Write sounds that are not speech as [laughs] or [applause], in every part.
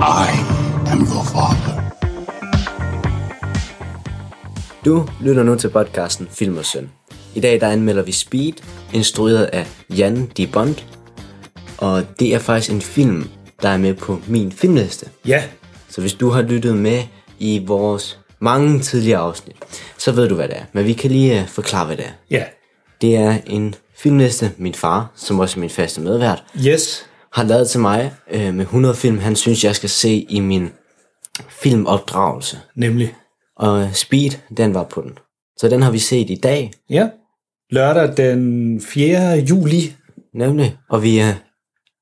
I am your father. Du lytter nu til podcasten Film og Søn. I dag der anmelder vi Speed, instrueret af Jan de Bond. Og det er faktisk en film, der er med på min filmliste. Ja, Så hvis du har lyttet med i vores mange tidligere afsnit, så ved du, hvad det er. Men vi kan lige øh, forklare, hvad det er. ja. Det er en filmliste, min far, som også er min faste medvært, Yes. Har lavet til mig øh, med 100 film, han synes, jeg skal se i min filmopdragelse. Nemlig. Og Speed, den var på den. Så den har vi set i dag, Ja. Lørdag den 4. juli. nemlig. Og vi øh,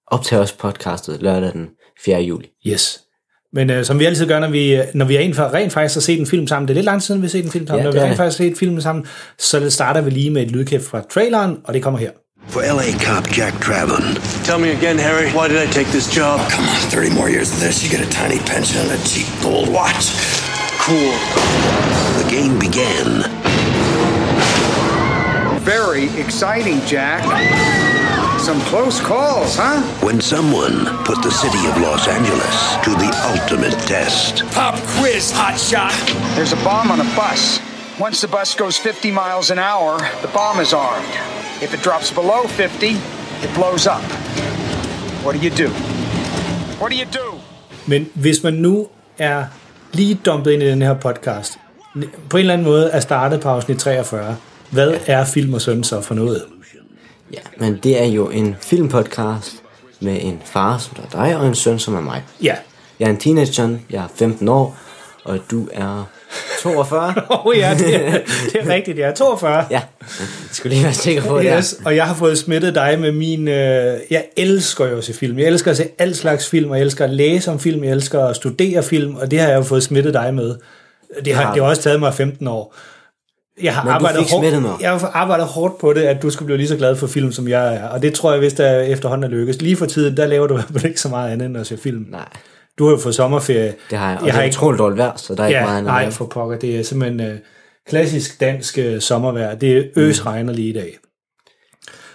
optager også podcastet lørdag den 4. juli. Yes. Men øh, som vi altid gør, når vi, øh, når vi er en for rent faktisk har set en film sammen, det er lidt lang tid siden, vi har set en film sammen, Ja, når vi det rent det. faktisk har set filmen sammen, så starter vi lige med et lydklip fra traileren, og det kommer her. For LA cop Jack Travin. Tell me again, Harry, why did I take this job? Oh, come on, 30 more years of this, you get a tiny pension and a cheap gold watch. Cool. The game began Very exciting, Jack. Some close calls, huh? when someone put the city of Los Angeles to the ultimate test. Pop quiz, hot shot. There's a bomb on a bus. Once the bus goes 50 miles an hour, the bomb is armed. If it drops below 50, it blows up. What do you do? What do you do? Men hvis man nu er lige dumpet ind i den her podcast, på en eller anden måde er startet på afsnit 43, hvad er film og søn så for noget? Ja, men det er jo en filmpodcast med en far, som er dig, og en søn, som er mig. Ja. Jeg er en teenager, jeg er 15 år, og du er 42. [laughs] Åh oh, ja, det er, det er rigtigt, jeg er 42. ja, jeg skulle lige være sikker på det. Yes, og jeg har fået smittet dig med min... Øh, jeg elsker jo at se film. Jeg elsker at se al slags film, og jeg elsker at læse om film, jeg elsker at studere film, og det har jeg jo fået smittet dig med. Det har, har det har også taget mig 15 år. Jeg har, Men arbejdet hårdt, jeg har arbejdet hårdt på det, at du skulle blive lige så glad for film, som jeg er. Og det tror jeg, hvis der efterhånden er lykkes. Lige for tiden, der laver du ikke så meget andet end at se film. Nej, Du har jo fået sommerferie. det har jeg. Og jeg det er utroligt dårligt vejr, så der er ikke meget Ja, andet. nej, for pokker. Det er simpelthen øh, klassisk dansk øh, sommervejr. Det er øs regner lige i dag.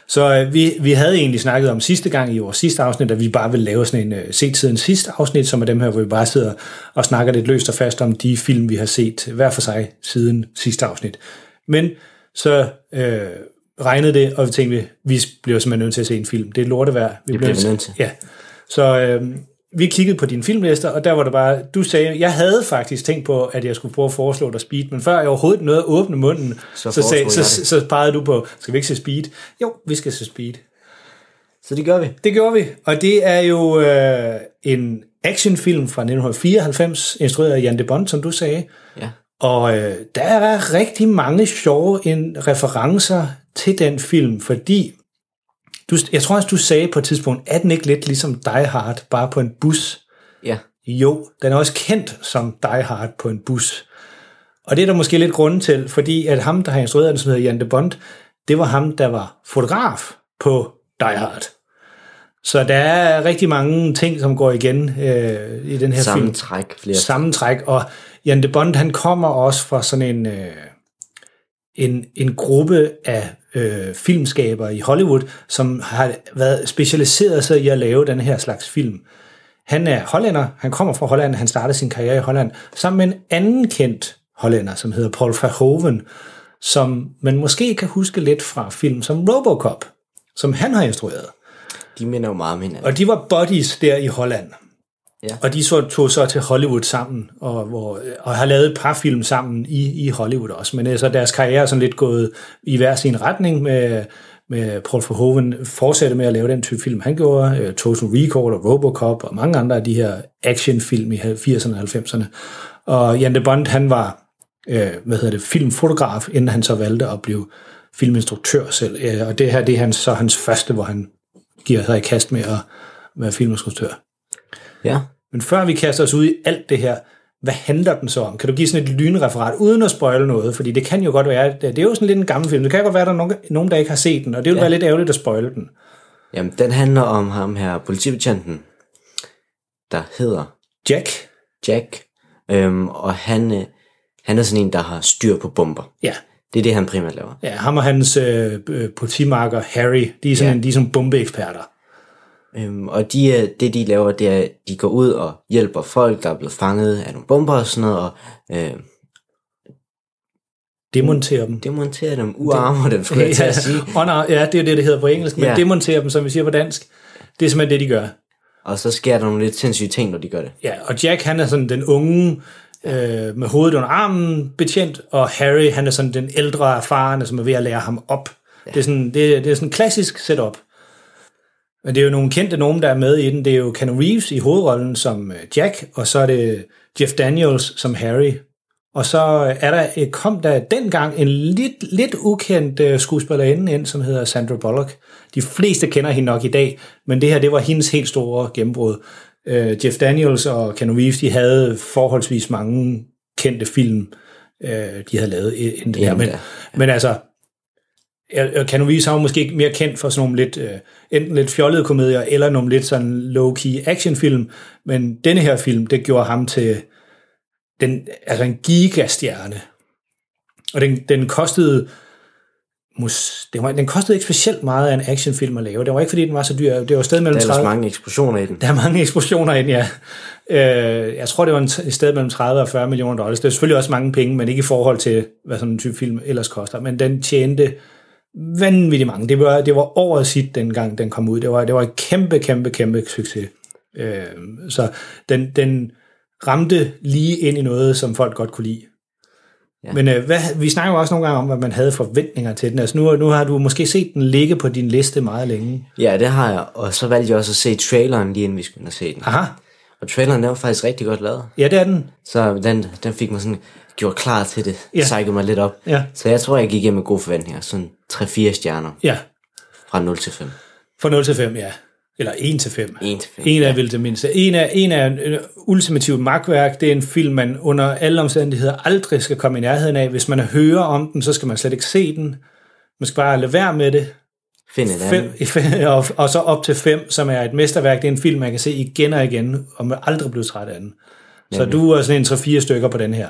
Så øh, vi, vi havde egentlig snakket om sidste gang i vores sidste afsnit, at vi bare ville lave sådan en øh, set siden sidste afsnit, som er dem her, hvor vi bare sidder og snakker lidt løst og fast om de film, vi har set hver for sig siden sidste afsnit. Men så øh, regnede det, og vi tænkte, vi bliver simpelthen nødt til at se en film. Det er lortevejr. Vi bliver vi nødt til. Ja. Så øh, vi kiggede på din filmlister, og der var det bare, du sagde, jeg havde faktisk tænkt på, at jeg skulle prøve at foreslå dig Speed, men før jeg overhovedet nåede at åbne munden, Så så, sagde, så, så, så pegede du på, skal vi ikke se Speed? Jo, vi skal se Speed. Så det gør vi. Det gjorde vi, og det er jo øh, en actionfilm fra 1994, instrueret af Jan de Bont, som du sagde. Ja. Og øh, der er rigtig mange sjove en referencer til den film, fordi du, jeg tror også, du sagde på et tidspunkt, er den ikke lidt ligesom Die Hard, bare på en bus? Ja. Jo, den er også kendt som Die Hard på en bus. Og det er der måske lidt grunden til, fordi at ham, der har instrueret den, som hedder Jan de Bont, det var ham, der var fotograf på Die Hard. Så der er rigtig mange ting, som går igen øh, i den her Samme film. træk flere. Sammentræk. Og Jan de Bont, han kommer også fra sådan en, øh, en, en gruppe af øh, filmskabere i Hollywood, som har været specialiseret sig i at lave den her slags film. Han er hollænder, han kommer fra Holland, han startede sin karriere i Holland, sammen med en anden kendt hollænder, som hedder Paul Verhoeven, som man måske kan huske lidt fra film som Robocop, som han har instrueret. De minder jo meget om hinanden. Og de var buddies der i Holland. Ja. Og de så, tog så til Hollywood sammen, og, hvor, og har lavet et par film sammen i, i Hollywood også. Men øh, så deres karriere er sådan lidt gået i hver sin retning med, med Paul Verhoeven fortsatte med at lave den type film, han gjorde, uh, Total Recall og Robocop og mange andre af de her actionfilm i 80'erne og 90'erne. Og Jan de Bont, han var øh, hvad hedder det, filmfotograf, inden han så valgte at blive filminstruktør selv. Øh, og det her det er hans, så hans første, hvor han giver sig i kast med at være filminstruktør. Ja, Men før vi kaster os ud i alt det her, hvad handler den så om? Kan du give sådan et lynreferat, uden at spoile noget? Fordi det kan jo godt være, det er jo sådan lidt en gammel film. Det kan godt være, at der er nogen, nogen der ikke har set den, og det vil ja. være lidt ærgerligt at spoile den. Jamen, den handler om ham her, politibetjenten, der hedder Jack. Jack. Øhm, og han, øh, han er sådan en, der har styr på bomber. Ja. Det er det, han primært laver. Ja, ham og hans øh, øh, politimarker Harry, de er sådan, ja. de er sådan bombeeksperter. Øhm, og de, det, de laver, det er, at de går ud og hjælper folk, der er blevet fanget af nogle bomber og sådan noget, og øh, Demonterer dem. demonterer dem, uarmer dem, skulle jeg [laughs] til at sige. Honor, ja, det er det, det hedder på engelsk, men Ja. ja. demonterer dem, som vi siger på dansk. Det er simpelthen det, de gør. Og så sker der nogle lidt sindssyge ting, når de gør det. Ja, og Jack, han er sådan den unge, øh, med hovedet under armen betjent, og Harry, han er sådan den ældre erfarne, som er ved at lære ham op. Ja. Det, er sådan, det, det er sådan en klassisk setup. Men det er jo nogle kendte nogen, der er med i den. Det er jo Keanu Reeves i hovedrollen som øh, Jack, og så er det Jeff Daniels som Harry. Og så er der, øh, kom der dengang en lidt, lidt ukendt øh, skuespillerinde ind, som hedder Sandra Bullock. De fleste kender hende nok i dag, men det her, det var hendes helt store gennembrud. Øh, Jeff Daniels og Keanu Reeves, de havde forholdsvis mange kendte film, øh, de havde lavet inden det her. Men, men altså, Reeves har jo måske mere kendt for sådan nogle lidt, øh, enten lidt fjollede komedier, eller nogle lidt sådan low-key actionfilm, men denne her film, det gjorde ham til den, altså en gigastjerne. Og den, den kostede mus, det var, den kostede ikke specielt meget af en actionfilm at lave. Det var ikke fordi, den var så dyr. Det var stadig mellem Der er ellers 30... mange eksplosioner i den. Der er mange eksplosioner ind, ja. Øh, jeg tror, det var et sted mellem 30 og 40 millioner dollars. Det er selvfølgelig også mange penge, men ikke i forhold til, hvad sådan en type film ellers koster. Men den tjente vanvittigt mange. Det var, det var året sit, dengang den kom ud. Det var, det var et kæmpe, kæmpe, kæmpe succes. Øh, så den, den ramte lige ind i noget, som folk godt kunne lide. Ja. Men øh, hvad, vi snakker jo også nogle gange om, hvad man havde forventninger til den. Altså nu, nu har du måske set den ligge på din liste meget længe. Ja, det har jeg. Og så valgte jeg også at se traileren, lige inden vi skulle se den. Aha, Og traileren, den var faktisk rigtig godt lavet. ja det er den. Så den, den fik mig sådan gjort klar til det. Ja. Psykede mig lidt op. Ja. Så jeg tror, jeg gik hjem med gode forventninger. Sådan 3-4 stjerner Ja, fra 0 til 5. fra 0 til 5, ja. Eller 1 til 5. 1 til 5. En er vel det mindste. En er, en er en ultimativt magtværk. Det er en film, man under alle omstændigheder aldrig skal komme i nærheden af. Hvis man hører om den, så skal man slet ikke se den. Man skal bare lade være med det. Find et. Fem, [laughs] og, og så op til 5, som er et mesterværk. Det er en film, man kan se igen og igen, og man aldrig bliver træt af den. Så du er sådan en 3-4 stykker på den her.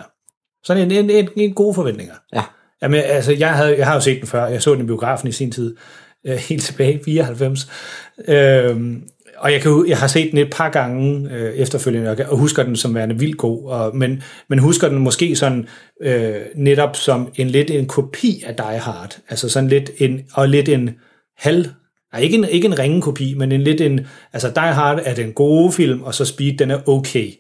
Sådan en, en, en, en gode forventninger. Ja. Jamen, altså, jeg, havde, jeg har jo set den før. Jeg så den i biografen i sin tid. Øh, helt tilbage i 94. Øh, og jeg, kan, jeg har set den et par gange øh, efterfølgende, og- og husker den som værende vildt god. Og, men, men husker den måske sådan øh, netop som en lidt en kopi af Die Hard. Altså sådan lidt en, og lidt en halv... Nej, ikke en, ikke en ringe kopi, men en lidt en... Altså Die Hard er den gode film, og så Speed, den er okay.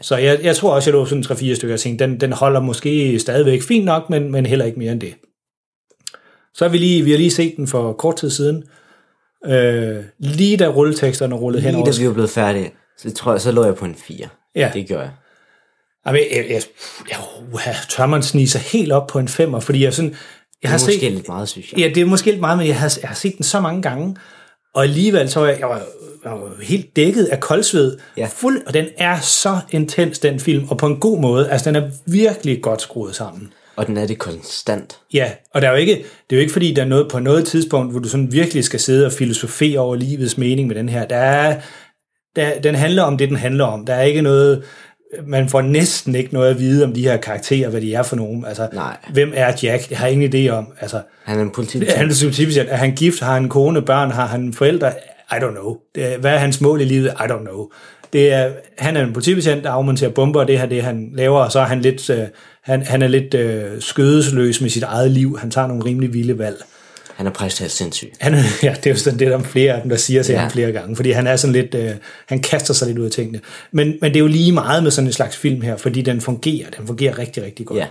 Så jeg, jeg tror også, jeg lå sådan 3-4 stykker og tænkte, den, den holder måske stadigvæk fint nok, men, men heller ikke mere end det. Så har vi lige, vi har lige set den for kort tid siden. Øh, lige da rulleteksterne rullede hen Lige over. da vi var blevet færdige, så tror jeg, så lå jeg på en 4. Ja. Det gjorde jeg. Jamen, jeg, jeg, jeg, jeg tør man snige sig helt op på en femmer, fordi jeg sådan... Jeg Det har er måske set, lidt meget, synes jeg. Ja, det er måske lidt meget, men jeg har, jeg har set den så mange gange, og alligevel så var jeg, jeg var helt dækket af koldsved. Ja. Fuld, og den er så intens, den film, og på en god måde. Altså, den er virkelig godt skruet sammen. Og den er det konstant. Ja, og der er jo ikke, det er jo ikke fordi, der er noget på noget tidspunkt, hvor du sådan virkelig skal sidde og filosofere over livets mening med den her. Der er, der, den handler om det, den handler om. Der er ikke noget, man får næsten ikke noget at vide om de her karakterer, hvad de er for nogen. Altså, Nej. hvem er Jack? Det har jeg ingen idé om. Altså, Han er en er politibetjent. han politibetjent? Er han gift? Har han kone, børn? Har han forældre? I don't know. Det hvad er hans mål i livet? I don't know. Det er, han er en politibetjent, der afmonterer bomber, og det her det, han laver, og så er han lidt, øh, han, han er lidt øh, skødesløs med sit eget liv. Han tager nogle rimelig vilde valg. Han er præcis sindssyg. Han, [laughs] ja, det er jo sådan det, der er flere af dem, der siger til. Ja. ham flere gange, fordi han er sådan lidt, øh, han kaster sig lidt ud af tingene. Men, men det er jo lige meget med sådan en slags film her, fordi den fungerer, den fungerer rigtig, rigtig godt. Ja.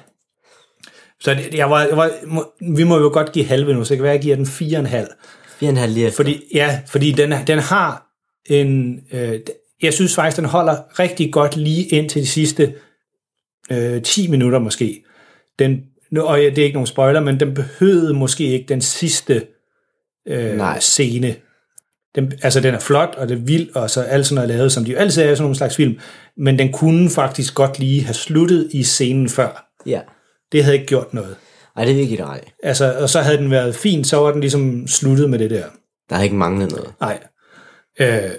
Så det, jeg var, jeg var, må, vi må jo godt give halve nu, så det kan være, at jeg giver den 4,5. 4,5 lige efter. Fordi, ja, fordi den, den har en... Øh, jeg synes faktisk, den holder rigtig godt lige ind til de sidste øh, 10 minutter måske. Den, nu, og det er ikke nogen spoiler, men den behøvede måske ikke den sidste øh, Nej. scene. Den, altså, den er flot, og det er vild, og så alt sådan noget lavet, som de jo altid er i sådan nogle slags film, men den kunne faktisk godt lige have sluttet i scenen før. Ja. Det havde ikke gjort noget. Ej, det er virkelig ej. Altså, og så havde den været fin, så var den ligesom sluttet med det der. Der har ikke manglet noget. Nej. Øh,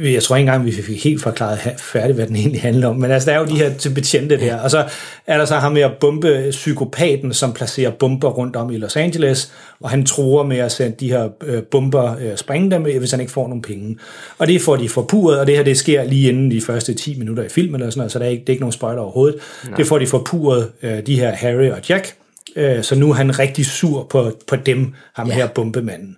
jeg tror ikke engang, vi fik helt forklaret færdigt, hvad den egentlig handler om. Men altså, der er jo de her til betjente der. Og så er der så ham med at bombe psykopaten, som placerer bomber rundt om i Los Angeles. Og han tror med at sende de her øh, bomber, øh, springe dem, hvis han ikke får nogen penge. Og det får de forpuret, og det her det sker lige inden de første 10 minutter i filmen, eller sådan noget, så der er ikke, det er ikke nogen spoiler overhovedet. Nej. Det får de forpuret, øh, de her Harry og Jack. Øh, så nu er han rigtig sur på, på dem, ham ja. her bombemanden.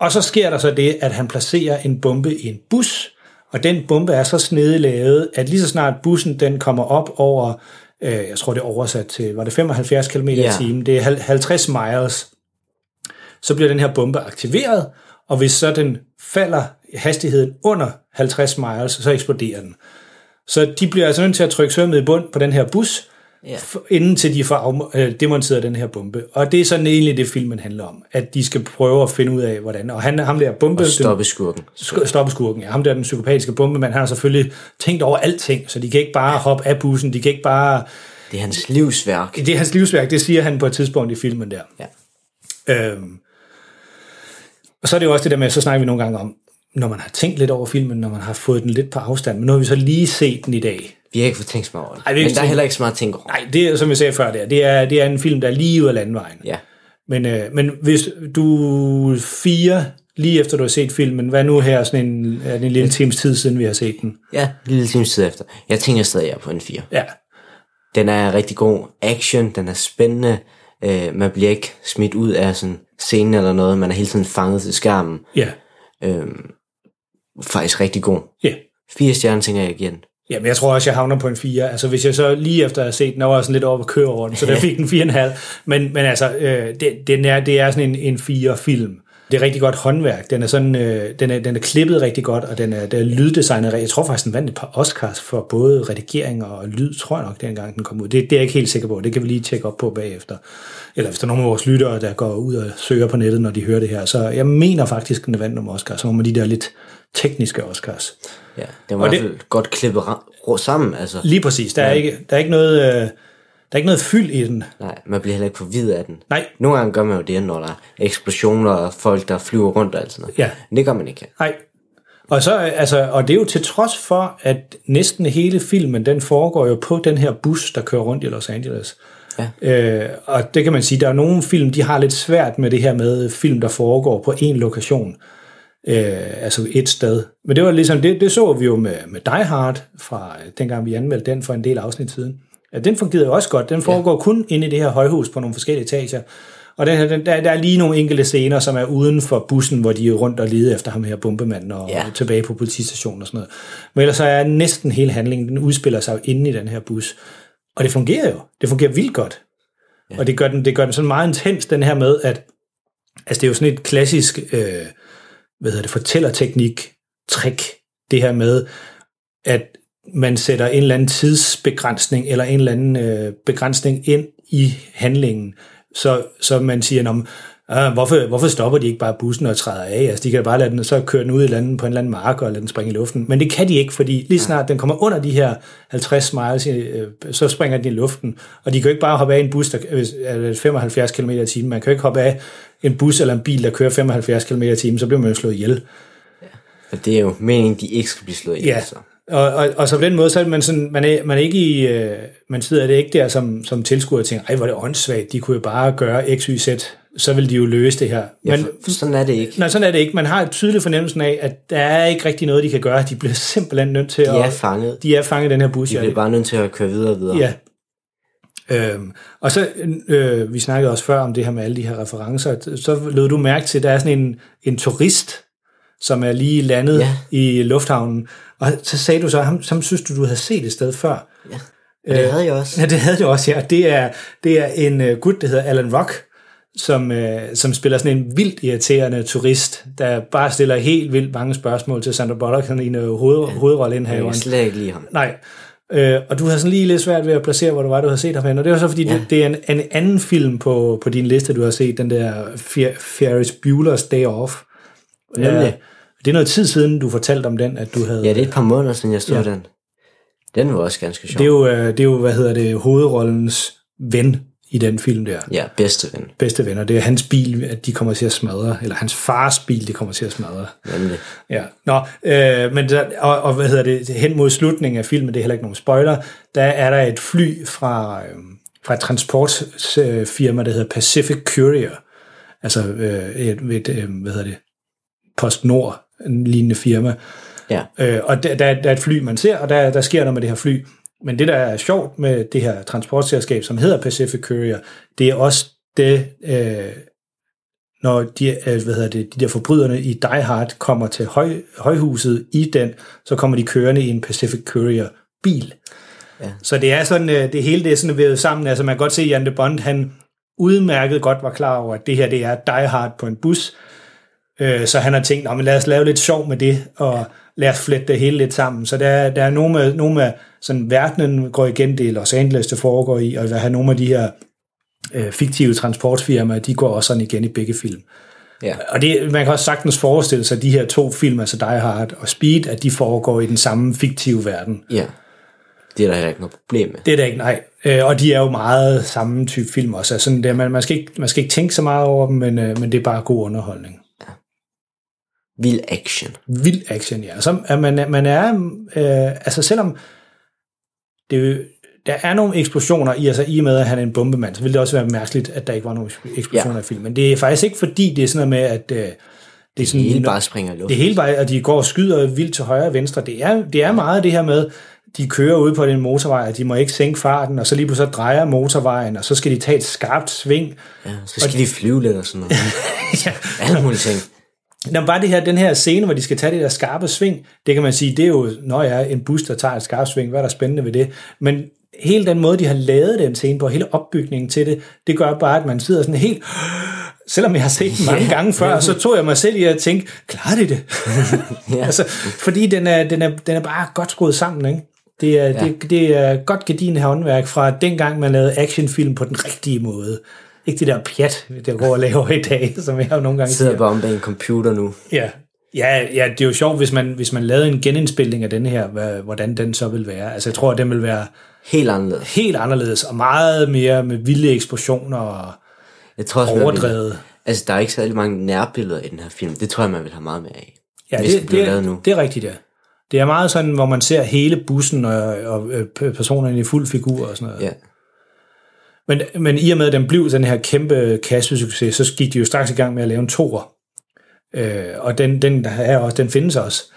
Og så sker der så det, at han placerer en bombe i en bus, og den bombe er så snedigt lavet, at lige så snart bussen den kommer op over, øh, jeg tror det er oversat til, var det 75 km i timen, det er hal- 50 miles, så bliver den her bombe aktiveret, og hvis så den falder hastigheden under 50 miles, så eksploderer den. Så de bliver altså nødt til at trykke sømmet i bund på den her bus, F- inden til de får af, øh, demonteret den her bombe. Og det er sådan egentlig det, filmen handler om. At de skal prøve at finde ud af, hvordan. Og han, ham der bombe... Og stoppe skurken. Sk- stoppe skurken, ja. Ham der, den psykopatiske bombemand, han har selvfølgelig tænkt over alting, så de kan ikke bare hoppe af bussen, de kan ikke bare... Det er hans livsværk. Det er hans livsværk, det siger han på et tidspunkt i filmen der. Ja. Øhm, og så er det jo også det der med, så snakker vi nogle gange om, når man har tænkt lidt over filmen, når man har fået den lidt på afstand, men nu har vi så lige set den i dag. Vi har ikke fået tænkt så meget over det. Ej, ikke Men der er heller ikke så meget at tænke over. Nej, det er, som jeg sagde før, det er, det er, det er en film, der er lige ud af landvejen. Ja. Men, øh, men hvis du fire, lige efter du har set filmen, hvad nu her, sådan en, er det en lille times tid siden, vi har set den? Ja, en lille times tid efter. Jeg tænker stadig, jeg er på en 4. Ja, Den er rigtig god action, den er spændende. Øh, man bliver ikke smidt ud af sådan scenen eller noget. Man er hele tiden fanget til skærmen. ja, Øh, faktisk rigtig god. ja. Fire stjerner, tænker jeg igen. Jamen, jeg tror også, jeg havner på en 4. Altså, hvis jeg så lige efter at have set den, var jeg sådan lidt over at køre over den, så der [laughs] fik den 4,5. Men, men altså, øh, det, den er, det er sådan en, en 4-film. Det er rigtig godt håndværk. Den er, sådan, øh, den er, den er klippet rigtig godt, og den er, den er lyddesignet. Jeg tror faktisk, den vandt et par Oscars for både redigering og lyd, tror jeg nok, dengang den kom ud. Det, det er jeg ikke helt sikker på. Det kan vi lige tjekke op på bagefter. Eller hvis der er nogle af vores lyttere, der går ud og søger på nettet, når de hører det her. Så jeg mener faktisk, den vandt nogle Oscars. Så nogle af de der lidt tekniske Oscars. Ja, den var Og i det- hvert fald godt klippet sammen. Altså. Lige præcis. Der er, Ja. ikke, der er ikke noget... Øh, der er ikke noget fyld i den. Nej, man bliver heller ikke forvidet af den. Nej. Nogle gange gør man jo det, når der er eksplosioner og folk, der flyver rundt og alt sådan noget. Ja. Men det gør man ikke. Nej. Og, så, altså, og det er jo til trods for, at næsten hele filmen, den foregår jo på den her bus, der kører rundt i Los Angeles. Ja. Øh, og det kan man sige, der er nogle film, de har lidt svært med det her med film, der foregår på én lokation. Øh, altså et sted. Men det var ligesom, det, det så vi jo med, med Die Hard, fra øh, dengang vi anmeldte den for en del afsnit siden. Ja, den fungerede jo også godt. Den foregår ja. kun inde i det her højhus på nogle forskellige etager. Og den, her- den, der, der er lige nogle enkelte scener, som er uden for bussen, hvor de er rundt og leder efter ham her bombemanden og ja. tilbage på politistationen og sådan noget. Men ellers så er næsten hele handlingen, den udspiller sig jo inde i den her bus. Og det fungerer jo. Det fungerer vildt godt. Ja. Og det gør, den, det gør den sådan meget intens, den her med, at altså det er jo sådan et klassisk øh, hvad hedder det, fortællerteknik trick, det her med, at man sætter en eller anden tidsbegrænsning eller en eller anden øh, begrænsning ind i handlingen, så, så man siger, "Nå, men, ah, hvorfor, hvorfor stopper de ikke bare bussen og træder af? Altså, de kan bare lade den, så køre den ud i andet, på en eller anden mark og lade den springe i luften. Men det kan de ikke, fordi lige snart den kommer under de her 50 miles, øh, så springer den i luften. Og de kan jo ikke bare hoppe af en bus, der hvis- er 75 km i timen. Man kan jo ikke hoppe af en bus eller en bil, der kører 75 km i timen, så bliver man jo slået ihjel. Og det er jo meningen, de ikke skal blive slået ihjel. Ja, Så. og, og, og så på den måde, så er man, sådan, man, er, man er ikke i, øh, man sidder det ikke der som, som tilskuer og tænker, ej, hvor er det åndssvagt, de kunne jo bare gøre x, y, z, så vil de jo løse det her. Ja, Men, for, for sådan er det ikke. nej, sådan er det ikke. Man har et tydeligt fornemmelsen af, at der er ikke rigtig noget, de kan gøre. De bliver [laughs] simpelthen nødt til De at... er fanget. De er fanget i den her bus. De ja. bliver bare nødt til at køre videre og videre. Ja. Øhm, og så, øh, vi snakkede også før om det her med alle de her referencer, så lød du mærke til, at der er sådan en, en turist, som er lige landet Ja. i lufthavnen, og så sagde du så, ham, ham synes du, du havde set et sted før. Ja. Og det havde jeg også. Ja, det havde jeg også, ja. Det er, det er en uh, gut, der hedder Alan Rock, som, uh, som spiller sådan en vildt irriterende turist, der bare stiller helt vildt mange spørgsmål til Sandra Bullock, sådan en uh, hoved, ja. Jeg hovedrolleindhaveren. kan slet ikke lide ham. Nej. Øh, og du havde sådan lige lidt svært ved at placere, hvor du var, du havde set ham hen. Og det var så, fordi ja. det, det er en, en anden film på, på din liste, du har set, den der Fer- Ferris Bueller's Day Off. Nemlig. Ja, Det er noget tid siden, du fortalte om den, at du havde... Ja, det er et par måneder siden, jeg stod Ja. ja. den. Den var også ganske sjov. Det er jo, øh, det er jo hvad hedder det, hovedrollens ven i den film der. Ja, bedste ven. Bedste venner. Det er hans bil, at de kommer til at smadre, eller hans fars bil, de kommer til at smadre. Nemlig. Ja, nå, øh, men der, og, og hvad hedder det, hen mod slutningen af filmen, det er heller ikke nogen spoiler, der er der et fly fra, øh, fra et transportfirma, der hedder Pacific Courier, altså øh, et, et øh, hvad hedder det, PostNord, en lignende firma, Ja. Øh, og der, der, der er et fly, man ser, og der, der sker noget med det her fly. Men det, der er sjovt med det her transportselskab, som hedder Pacific Courier, det er også det, øh, når de, øh, hvad hedder det, de der forbryderne i Die Hard kommer til høj, højhuset i den, så kommer de kørende i en Pacific Courier bil. Ja. Så det er sådan, øh, det hele det er sådan vævet sammen. Altså man kan godt se, at Jan de Bond, han udmærket godt var klar over, at det her det er Die Hard på en bus. Øh, så han har tænkt, "Nå, men lad os lave lidt sjov med det, og lad os flette det hele lidt sammen. Så der, er- der er nogle med, nogle med sådan, verdenen går igen, det er Los Angeles, det foregår i, og der er nogle af de her øh, fiktive transportfirmaer, de går også sådan igen i begge film. Ja. Og det, man kan også sagtens forestille sig, at de her to film, altså Die Hard og Speed, at de foregår i den samme fiktive verden. Ja. Det er der heller ikke noget problem med. Det er der ikke, nej. Øh, og de er jo meget samme type film også. Altså, sådan der, man, man, skal ikke, man skal ikke tænke så meget over dem, men, øh, men det er bare god underholdning. Vild action. Vild action, ja. Så er man, man er, øh, altså selvom det, er der er nogle eksplosioner i, altså i og med, at han er en bombemand, så ville det også være mærkeligt, at der ikke var nogen eksplosioner Ja. i filmen. Men det er faktisk ikke fordi, det er sådan noget med, at øh, det er sådan, hele bare springer i luften. Det hele bare, og de går og skyder vildt til højre og venstre. Det er, det er meget det her med, de kører ud på den motorvej, og de må ikke sænke farten, og så lige pludselig så drejer motorvejen, og så skal de tage et skarpt sving. Ja, så skal de flyve lidt og sådan noget. [laughs] ja. Alle mulige ting. Nå, bare det her, den her scene, hvor de skal tage det der skarpe sving, det kan man sige, det er jo, når jeg er en bus, der tager et skarpt sving, hvad er der spændende ved det? Men hele den måde, de har lavet den scene på, hele opbygningen til det, det gør bare, at man sidder sådan helt, selvom jeg har set den mange gange før, så tog jeg mig selv i at tænke, klarer de det? [laughs] Altså, fordi den er, den, er, den er bare godt skruet sammen, ikke? Det er, ja. Det, det er godt gedin håndværk fra dengang, man lavede actionfilm på den rigtige måde. Ikke det der pjat, der går og laver i dag, som jeg jo nogle gange Sidder siger. bare om bag en computer nu. Ja. Ja, ja, det er jo sjovt, hvis man, hvis man lavede en genindspilning af denne her, hvordan den så vil være. Altså, jeg tror, at den vil være Helt anderledes. helt anderledes, og meget mere med vilde eksplosioner og Jeg tror også, overdrevet. Vil, altså, der er ikke særlig mange nærbilleder i den her film. Det tror jeg, man vil have meget mere af. Ja, hvis det, det bliver det, lavet nu. det er rigtigt, ja. Det er meget sådan, hvor man ser hele bussen og, og øh, personerne i fuld figur og sådan noget. Ja. Men, men i og med, at den blev den her kæmpe kassesucces, så gik de jo straks i gang med at lave en toer. Øh, og den, den, der er også, den findes også.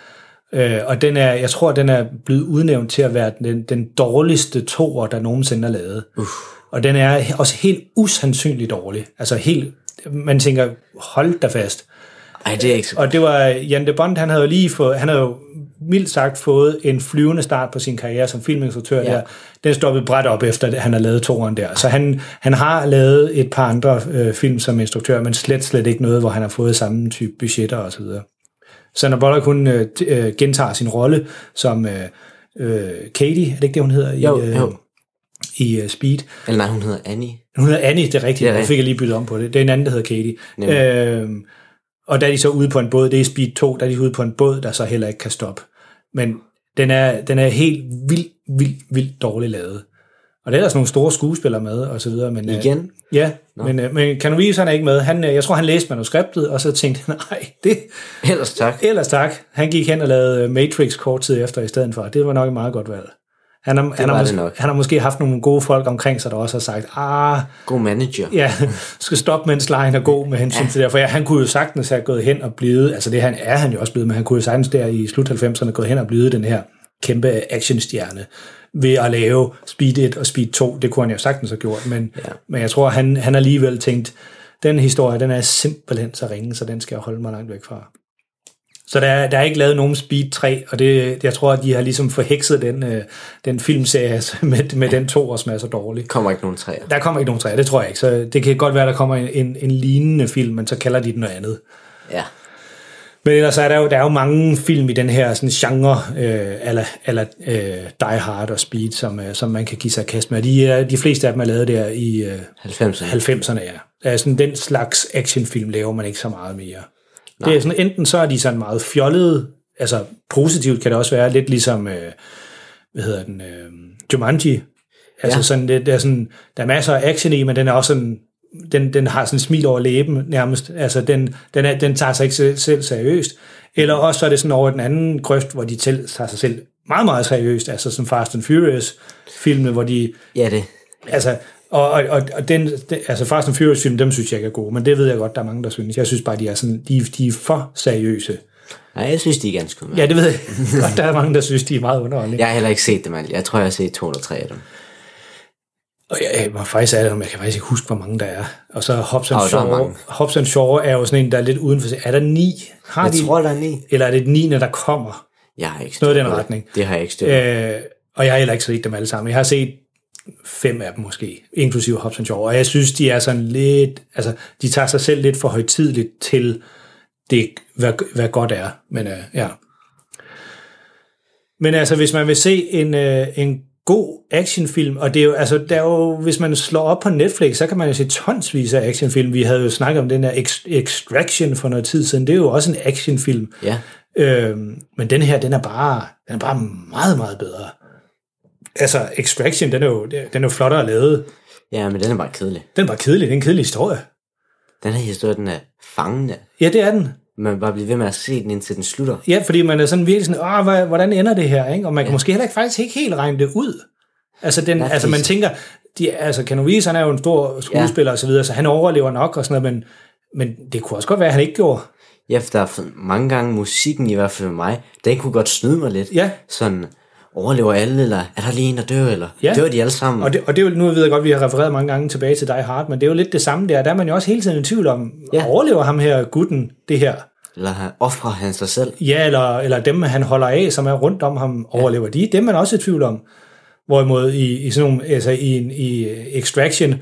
Øh, og den er, jeg tror, den er blevet udnævnt til at være den, den dårligste toer, der nogensinde er lavet. Uh. Og den er også helt usandsynligt dårlig. Altså helt, man tænker, hold da fast. Ej, det er ikke så Og det var Jan de Bond, han havde jo lige fået, han havde jo mildt sagt fået en flyvende start på sin karriere som filminstruktør Ja. der. Den stoppede bræt op efter, at han har lavet toeren der. Så han, han har lavet et par andre øh, film som instruktør, men slet, slet ikke noget, hvor han har fået samme type budgetter og så videre. Sandra Bullock, hun øh, øh, gentager sin rolle som øh, øh, Katie, er det ikke det, hun hedder? Jo, i, øh, jo. I øh, Speed. Eller nej, hun hedder Annie. Hun hedder Annie, det er rigtigt. Det er rigtigt. fik jeg lige byttet om på det. Det er en anden, der hedder Katie. Nemlig. Øhm, og der er de så ude på en båd, det er Speed 2, der er de ude på en båd, der så heller ikke kan stoppe. Men den er, den er helt vildt, vildt, vildt dårligt lavet. Og der er der sådan nogle store skuespillere med, og så videre. Men, øh, Igen? Ja, men, øh, men Keanu Reeves han er ikke med. Han, øh, jeg tror, han læste manuskriptet, og så tænkte han, [laughs] nej, det, Ellers tak. ellers tak. Han gik hen og lavede øh, Matrix kort tid efter i stedet for. Det var nok et meget godt valg. Han har, han, har mås- han har måske haft nogle gode folk omkring sig, der også har sagt, ah, God manager. ja, [laughs] skal stoppe, mens lejen er god med hensyn ja. til det. For ja, han kunne jo sagtens have gået hen og blevet, altså det han er han jo også blevet, men han kunne jo sagtens der i slut 90'erne gået hen og blevet den her kæmpe actionstjerne ved at lave Speed 1 og Speed 2. Det kunne han jo sagtens have gjort, men, ja. men jeg tror, han, han alligevel tænkt, den historie, den er simpelthen så ringe, så den skal jeg holde mig langt væk fra. Så der, er- der er ikke lavet nogen Speed 3, og det, jeg tror, at de har ligesom forhekset den, øh, den filmserie [laughs] med, med den to, som er så dårlig. Kommer ikke nogen træer. Der kommer ikke nogen træer, det tror jeg ikke. Så det kan godt være, der kommer en, en, en lignende film, men så kalder de den noget andet. Ja. Men ellers er der jo, der er jo mange film i den her sådan genre, øh, eller, eller øh, Die Hard og Speed, som, øh, som man kan give sig kast med. De, er, de fleste af dem er lavet der i øh, 90'erne. 90'erne, ja. Er sådan den slags actionfilm laver man ikke så meget mere. Det er sådan, enten så er de sådan meget fjollede, altså positivt kan det også være, lidt ligesom, øh, hvad hedder den, øh, Jumanji. Altså Ja. sådan, det, det er sådan, der er masser af action i, men den er også sådan, den, den har sådan et smil over læben nærmest. Altså den, den, er, den tager sig ikke selv, selv seriøst. Eller også så er det sådan over den anden grøft, hvor de til, tager sig selv meget, meget seriøst. Altså som Fast and Furious filmene, hvor de Ja, det. Altså, og, og, og, den, den, altså Fast and Furious film, dem synes jeg ikke er gode, men det ved jeg godt, der er mange, der synes. Jeg synes bare, de er, sådan, de, de er for seriøse. Nej, jeg synes, de er ganske udmærket. Ja, det ved jeg [laughs] godt, der er mange, der synes, de er meget underholdende. Jeg har heller ikke set dem alle. Jeg tror, jeg har set to eller tre af dem. Og jeg, jeg, var faktisk er det, jeg kan faktisk ikke huske, hvor mange der er. Og så Hobbs der er Shaw. Hobbs Shaw er jo sådan en, der er lidt uden for sig. Er der ni? Har Jeg de, tror, der er ni. Eller er det den niende, der kommer? Jeg har ikke Noget i den retning. Det har jeg ikke på. Øh, og jeg har heller ikke set dem alle sammen. Jeg har set fem af dem måske, inklusive Hobbs Shaw. Og jeg synes, de er sådan lidt... Altså, de tager sig selv lidt for højtidligt til det, hvad, hvad godt er. Men øh, ja. Men altså, hvis man vil se en, øh, en god actionfilm, og det er jo, altså, der er jo, hvis man slår op på Netflix, så kan man jo se tonsvis af actionfilm. Vi havde jo snakket om den der Ex- Extraction for noget tid siden. Det er jo også en actionfilm. Ja. Øhm, men den her, den er bare, den er bare meget, meget bedre. Altså, Extraction, den er jo, den er jo flottere lavet. Ja, men den er bare kedelig. Den er bare kedelig. Det er en kedelig historie. Den her historie, den er fangende. Ja, det er den. Man bare blive ved med at se den, indtil den slutter. Ja, fordi man er sådan virkelig sådan, Åh, hvordan ender det her? Ikke? Og man kan ja. måske heller ikke faktisk ikke helt regne det ud. Altså, den, altså man tænker, de, altså Keanu Reeves, han er jo en stor skuespiller ja. og så videre, så han overlever nok og sådan noget, men, men det kunne også godt være, at han ikke gjorde. Ja, for der er mange gange musikken, i hvert fald for mig, den kunne godt snyde mig lidt. Ja. Sådan, overlever alle, eller er der lige en, der dør, eller Ja. dør de alle sammen? Og det, og det er jo, nu ved jeg godt, at vi har refereret mange gange tilbage til Die Hard, men det er jo lidt det samme der. Der er man jo også hele tiden i tvivl om, ja. Overlever ham her gutten det her? Eller offrer han sig selv? Ja, eller, eller dem, han holder af, som er rundt om ham, overlever de? Dem er man også i tvivl om. Hvorimod i, i sådan nogle, altså i, i Extraction,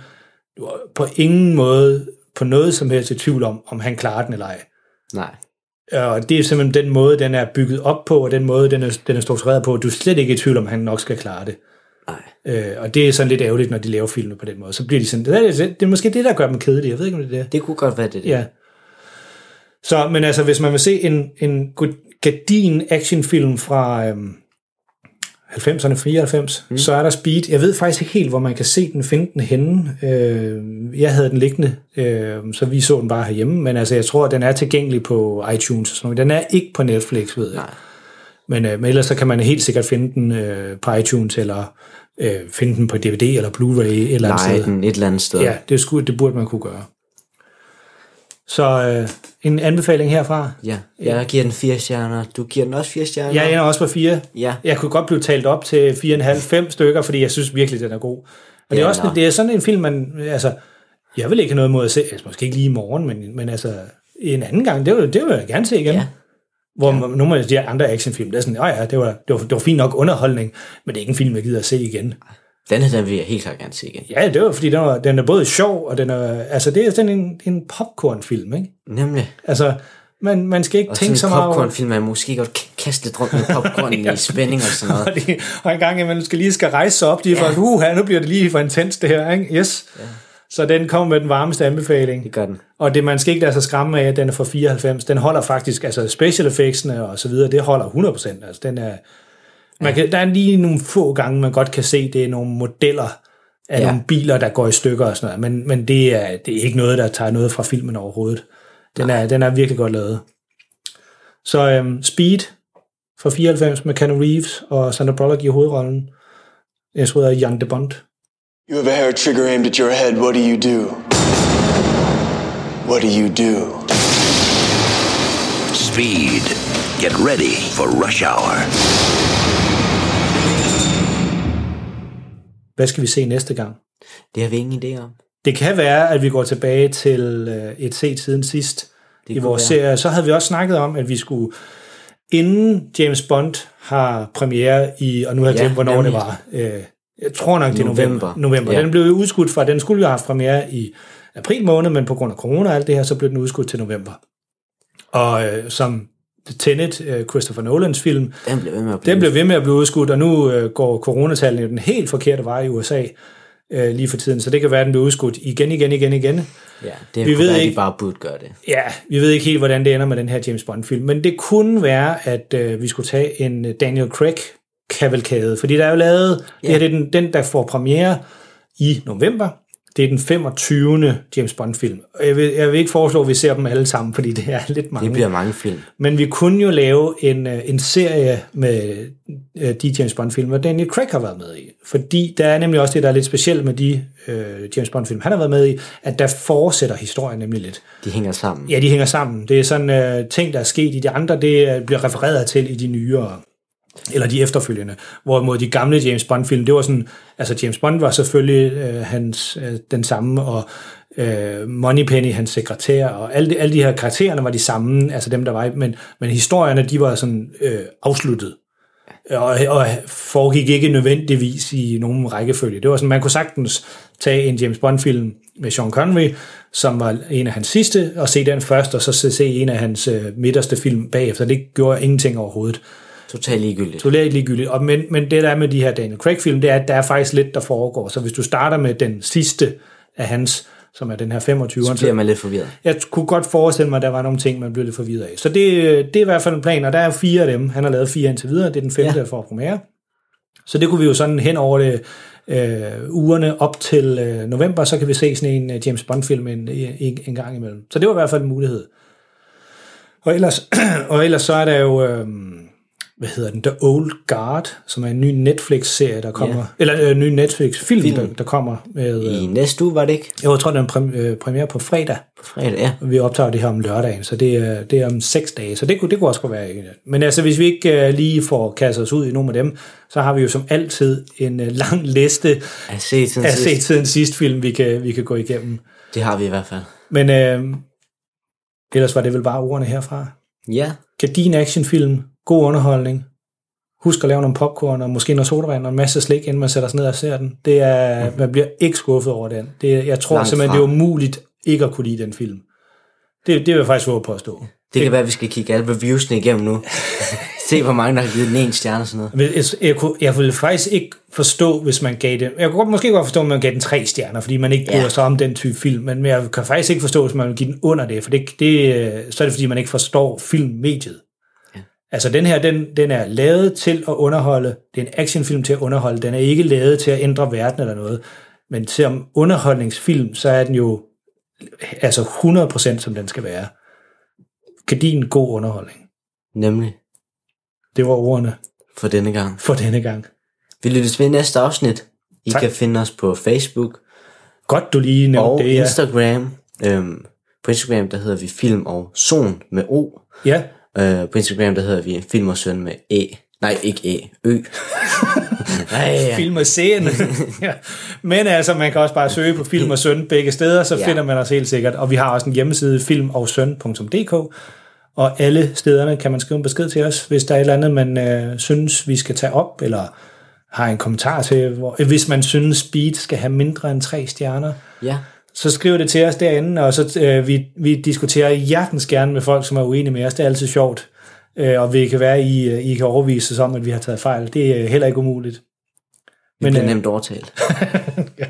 du er på ingen måde på noget som helst i tvivl om, om han klarer den eller ej. Nej. Og det er simpelthen den måde, den er bygget op på, og den måde, den er, den er struktureret på. Du er slet ikke i tvivl om, han nok skal klare det. Nej. Øh, og det er sådan lidt ærgerligt, når de laver film på den måde. Så bliver de sådan, det er, det er måske det, der gør dem kedelige. Jeg ved ikke, om det er det. Det kunne godt være det. der. Ja. Så, men altså, hvis man vil se en, en god- gardin actionfilm fra øhm, 90'erne, 94, mm. så er der Speed. Jeg ved faktisk ikke helt, hvor man kan se den, finde den henne. Øh, jeg havde den liggende, øh, så vi så den bare herhjemme, men altså, jeg tror, at den er tilgængelig på iTunes og sådan noget. Den er ikke på Netflix, ved jeg. Nej. Men, øh, men ellers så kan man helt sikkert finde den øh, på iTunes, eller øh, finde den på DVD eller Blu-ray et eller andet Nej, sted. den et eller andet sted. Ja, det, skulle, det burde man kunne gøre. Så øh, en anbefaling herfra. ja. Jeg giver den fire stjerner. Du giver den også fire stjerner? Jeg ender også på fire. Ja. Jeg kunne godt blive talt op til 4,5-5 stykker, fordi jeg synes virkelig, den er god. Og det er, Ja, også, nå. det er sådan en film, man, altså, jeg vil ikke have noget mod at se, altså, måske ikke lige i morgen, men, men altså, en anden gang, det vil, det vil jeg gerne se igen. Ja. Hvor ja. nogle af de andre actionfilm, det er sådan, ja, ja, det var, det, var, det var fint nok underholdning, men det er ikke en film, jeg gider at se igen. Den her, den vil jeg helt klart gerne se igen. Ja, det var, fordi den, var, den er både sjov, og den er, altså, det er sådan en, en popcornfilm, ikke? Nemlig. Altså, man, man skal ikke Og tænke så sådan en meget over... popcornfilm, man måske godt kaste lidt rundt med popcorn i [laughs] spænding og sådan noget. og, de, og en gang imellem skal lige skal rejse sig op, de er Ja. for, uh, nu bliver det lige for intens det her, ikke? Yes. Ja. Så den kommer med den varmeste anbefaling. Det gør den. Og det, man skal ikke lade sig skræmme af, at den er fra 94. Den holder faktisk, altså special effectsene og så videre, det holder 100%. Altså den er, man kan, der er lige nogle få gange, man godt kan se, det er nogle modeller af Ja. nogle biler, der går i stykker og sådan noget. Men, men det, er, det er ikke noget, der tager noget fra filmen overhovedet. Den er, den er virkelig godt lavet. Så øhm, Speed fra 94 med Keanu Reeves og Sandra Bullock i hovedrollen. Jeg tror, det er Jan de Bond. You have a hair trigger aimed at your head. What do you do? What do you do? Speed. Get ready for rush hour. Hvad skal vi se næste gang? Det har vi ingen idé om. Det kan være, at vi går tilbage til øh, et set siden sidst Det i vores være. serie. Så havde vi også snakket om, at vi skulle, inden James Bond har premiere i, og nu har jeg Ja, glemt, hvornår nemlig. det var. Øh, jeg tror nok, det er november. November. november. Ja. Den blev jo udskudt fra, den skulle jo have haft premiere i april måned, men på grund af corona og alt det her, så blev den udskudt til november. Og øh, som Tenet, øh, Christopher Nolans film, Den blev ved med at blive den blev ved med at blive udskudt, og nu øh, går coronatallene den helt forkerte vej i USA. øh, lige for tiden, så det kan være, at den bliver udskudt igen, igen, igen, igen. Ja, det Vi ved være, ikke- de bare burde gøre det. Ja, vi ved ikke helt, hvordan det ender med den her James Bond-film, men det kunne være, at øh, vi skulle tage en Daniel Craig-kavalkade, fordi der er jo lavet, ja. det her det er den, den, der får premiere i november, det er den 25. James Bond-film. Og Jeg vil, jeg vil ikke foreslå, at vi ser dem alle sammen, fordi det er lidt mange. Det bliver mange film. Men vi kunne jo lave en, øh, en serie med øh, de James Bond-film, hvor Daniel Craig har været med i. Fordi der er nemlig også det, der er lidt specielt med de øh, James Bond-film, han har været med i, at der fortsætter historien nemlig lidt. De hænger sammen. Ja, de hænger sammen. Det er sådan øh, ting, der er sket i de andre, det øh, bliver refereret til i de nyere eller de efterfølgende. Hvorimod de gamle James Bond-film, det var sådan, altså James Bond var selvfølgelig øh, hans, øh, den samme, og øh, Moneypenny, hans sekretær, og alle de, alle de her karaktererne var de samme, altså dem, der var men, men historierne, de var sådan øh, afsluttet. Og, og foregik ikke nødvendigvis i nogen rækkefølge. Det var sådan, man kunne sagtens tage en James Bond-film med Sean Connery, som var en af hans sidste, og se den først, og så se- se en af hans øh, midterste film bagefter. Det gjorde ingenting overhovedet. Totalt ligegyldigt. Totalt ligegyldigt. Og, men, men det der er med de her Daniel Craig-film, det er, at der er faktisk lidt, der foregår. Så hvis du starter med den sidste af hans, som er den her 25. Så bliver man lidt forvirret. Jeg kunne godt forestille mig, at der var nogle ting, man blev lidt forvirret af. Så det, det er i hvert fald en plan, og der er fire af dem. Han har lavet fire indtil videre. Det er den femte, ja. der får premiere. Så det kunne vi jo sådan hen over det, øh, ugerne op til øh, november, så kan vi se sådan en øh, James Bond-film en, en, en gang imellem. Så det var i hvert fald en mulighed. Og ellers, [clears throat] og ellers så er der jo, øh, hvad hedder den, The Old Guard, som er en ny Netflix-serie, der kommer, yeah. eller en ny Netflix-film, Film. der, der kommer med... I næste uge var det ikke? Jo, jeg tror, den er præm- øh, premiere på fredag. På fredag, ja. Vi optager det her om lørdagen, så det er, det er om seks dage, så det kunne, det kunne også godt være. en- Men altså, hvis vi ikke uh, lige får kastet os ud i nogle af dem, så har vi jo som altid en uh, lang liste At se til af sidste film, vi kan, vi kan gå igennem. Det har vi i hvert fald. Men uh, ellers var det vel bare ordene herfra. Ja. Gardin actionfilm, god underholdning. Husk at lave nogle popcorn og måske noget sodavand og en masse slik, inden man sætter sig ned og ser den. Det er, man bliver ikke skuffet over den. Det, jeg tror Langt simpelthen, fra. det er umuligt ikke at kunne lide den film. Det, det vil jeg faktisk våge på at stå. Det kan være, at vi skal kigge alle reviewsene igennem nu. [laughs] Se, hvor mange, der har givet den en stjerne og sådan noget. Jeg, jeg, kunne, jeg ville faktisk ikke forstå, hvis man gav det... Jeg kunne måske godt forstå, at man gav den tre stjerner, fordi man ikke Ja. bryder sig om den type film, men jeg kan faktisk ikke forstå, hvis man vil give den under det, for det, det, øh, så er det, fordi man ikke forstår filmmediet. Ja. Altså, den her, den, den er lavet til at underholde. Det er en actionfilm til at underholde. Den er ikke lavet til at ændre verden eller noget. Men som underholdningsfilm, så er den jo altså 100% som den skal være. Kan din god underholdning? Nemlig Det var ordene for denne gang. for denne gang. Vi lyttes ved i næste afsnit. I Tak. kan finde os på Facebook Godt, du lige nævnte og det. ja. Instagram. Øhm, på Instagram, der hedder vi Film og Son med O. Ja, Øh, på Instagram, der hedder vi Film og Søn med E. Nej, ikke E. Ø. [laughs] Nej, ja. film og scene. [laughs] ja. Men altså, man kan også bare søge på film og søn begge steder, så Ja. finder man os helt sikkert. Og vi har også en hjemmeside, filmogsøn.dk, og alle stederne kan man skrive en besked til os, hvis der er et eller andet, man øh, synes, vi skal tage op, eller har en kommentar til, hvor, hvis man synes, Speed skal have mindre end tre stjerner, ja. så skriv det til os derinde, og så øh, vi, vi diskuterer hjertens gerne med folk, som er uenige med os. Det er altid sjovt. Øh, og vi kan være, I, øh, I kan overvise os om, at vi har taget fejl. Det er heller ikke umuligt. Vi Men, bliver øh, nemt overtalt.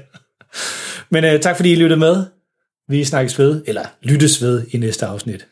[laughs] Men øh, tak fordi I lyttede med. Vi snakkes ved, eller lyttes ved i næste afsnit.